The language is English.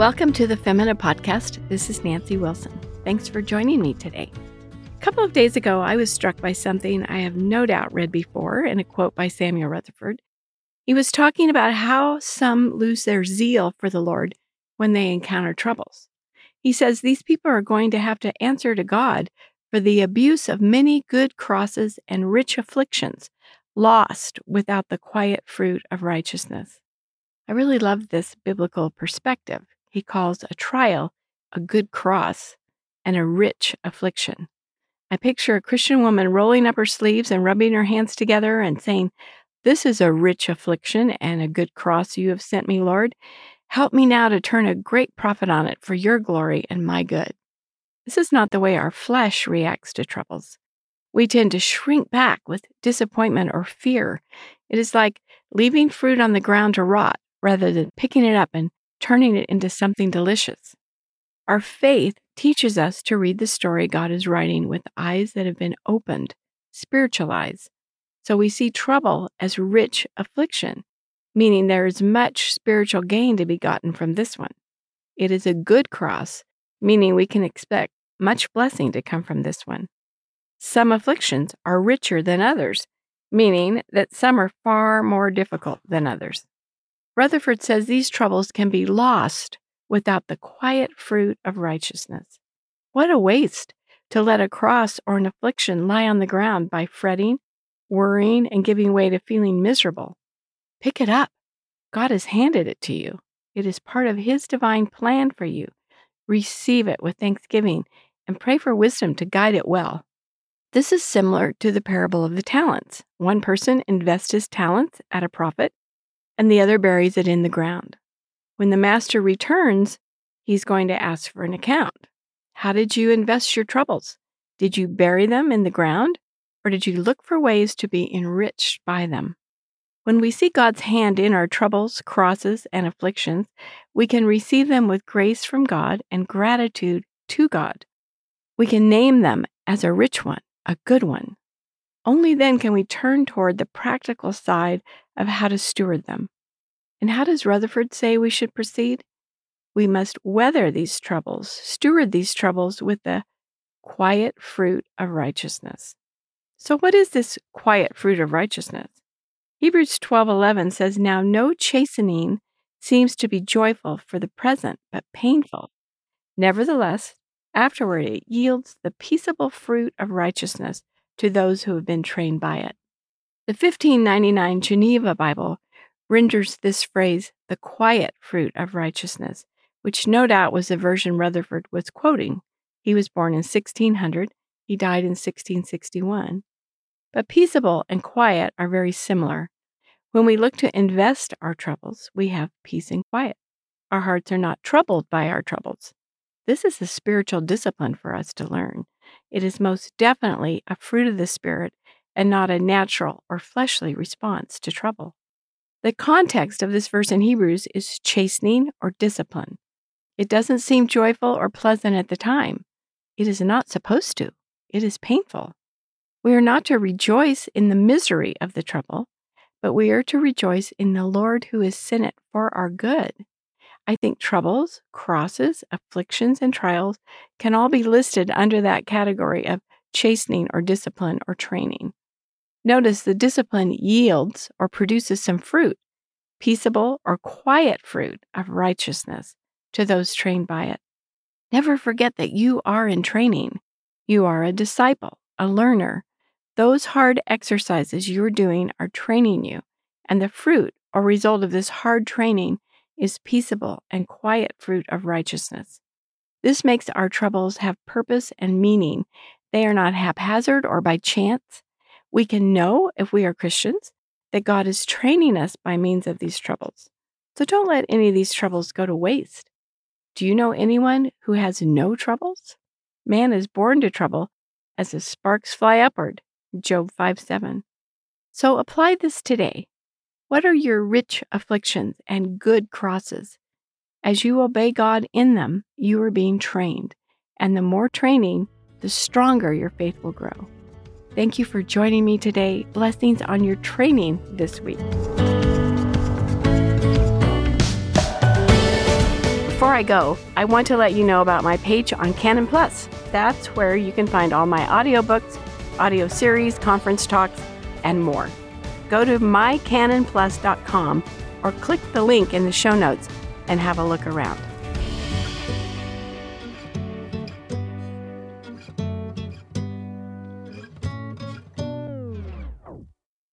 Welcome to the Femina Podcast. This is Nancy Wilson. Thanks for joining me today. A couple of days ago, I was struck by something I have no doubt read before in a quote by Samuel Rutherford. He was talking about how some lose their zeal for the Lord when they encounter troubles. He says these people are going to have to answer to God for the abuse of many good crosses and rich afflictions lost without the quiet fruit of righteousness. I really love this biblical perspective he calls a trial a good cross and a rich affliction. I picture a Christian woman rolling up her sleeves and rubbing her hands together and saying, This is a rich affliction and a good cross you have sent me, Lord. Help me now to turn a great profit on it for your glory and my good. This is not the way our flesh reacts to troubles. We tend to shrink back with disappointment or fear. It is like leaving fruit on the ground to rot rather than picking it up and turning it into something delicious. Our faith teaches us to read the story God is writing with eyes that have been opened, spiritual eyes. So we see trouble as rich affliction, meaning there is much spiritual gain to be gotten from this one. It is a good cross, meaning we can expect much blessing to come from this one. Some afflictions are richer than others, meaning that some are far more difficult than others. Rutherford says these troubles can be lost without the quiet fruit of righteousness. What a waste to let a cross or an affliction lie on the ground by fretting, worrying, and giving way to feeling miserable. Pick it up. God has handed it to you. It is part of His divine plan for you. Receive it with thanksgiving and pray for wisdom to guide it well. This is similar to the parable of the talents. One person invests his talents at a profit and the other buries it in the ground. When the master returns, he's going to ask for an account. How did you invest your troubles? Did you bury them in the ground, or did you look for ways to be enriched by them? When we see God's hand in our troubles, crosses, and afflictions, we can receive them with grace from God and gratitude to God. We can name them as a rich one, a good one. Only then can we turn toward the practical side of how to steward them. And how does Rutherford say we should proceed? We must weather these troubles, steward these troubles with the quiet fruit of righteousness. So what is this quiet fruit of righteousness? Hebrews 12:11 says now no chastening seems to be joyful for the present but painful. Nevertheless, afterward it yields the peaceable fruit of righteousness to those who have been trained by it. The 1599 Geneva Bible renders this phrase the quiet fruit of righteousness, which no doubt was the version Rutherford was quoting. He was born in 1600, he died in 1661. But peaceable and quiet are very similar. When we look to invest our troubles, we have peace and quiet. Our hearts are not troubled by our troubles. This is a spiritual discipline for us to learn. It is most definitely a fruit of the Spirit and not a natural or fleshly response to trouble. The context of this verse in Hebrews is chastening or discipline. It doesn't seem joyful or pleasant at the time. It is not supposed to. It is painful. We are not to rejoice in the misery of the trouble, but we are to rejoice in the Lord who has sent it for our good. I think troubles, crosses, afflictions, and trials can all be listed under that category of chastening or discipline or training. Notice the discipline yields or produces some fruit, peaceable or quiet fruit of righteousness to those trained by it. Never forget that you are in training. You are a disciple, a learner. Those hard exercises you're doing are training you, and the fruit or result of this hard training is peaceable and quiet fruit of righteousness. This makes our troubles have purpose and meaning. They are not haphazard or by chance. We can know, if we are Christians, that God is training us by means of these troubles. So don't let any of these troubles go to waste. Do you know anyone who has no troubles? Man is born to trouble as the sparks fly upward. Job 5 7. So apply this today. What are your rich afflictions and good crosses? As you obey God in them, you are being trained, and the more training, the stronger your faith will grow. Thank you for joining me today. Blessings on your training this week. Before I go, I want to let you know about my page on Canon Plus. That's where you can find all my audiobooks, audio series, conference talks, and more. Go to mycanonplus.com or click the link in the show notes and have a look around.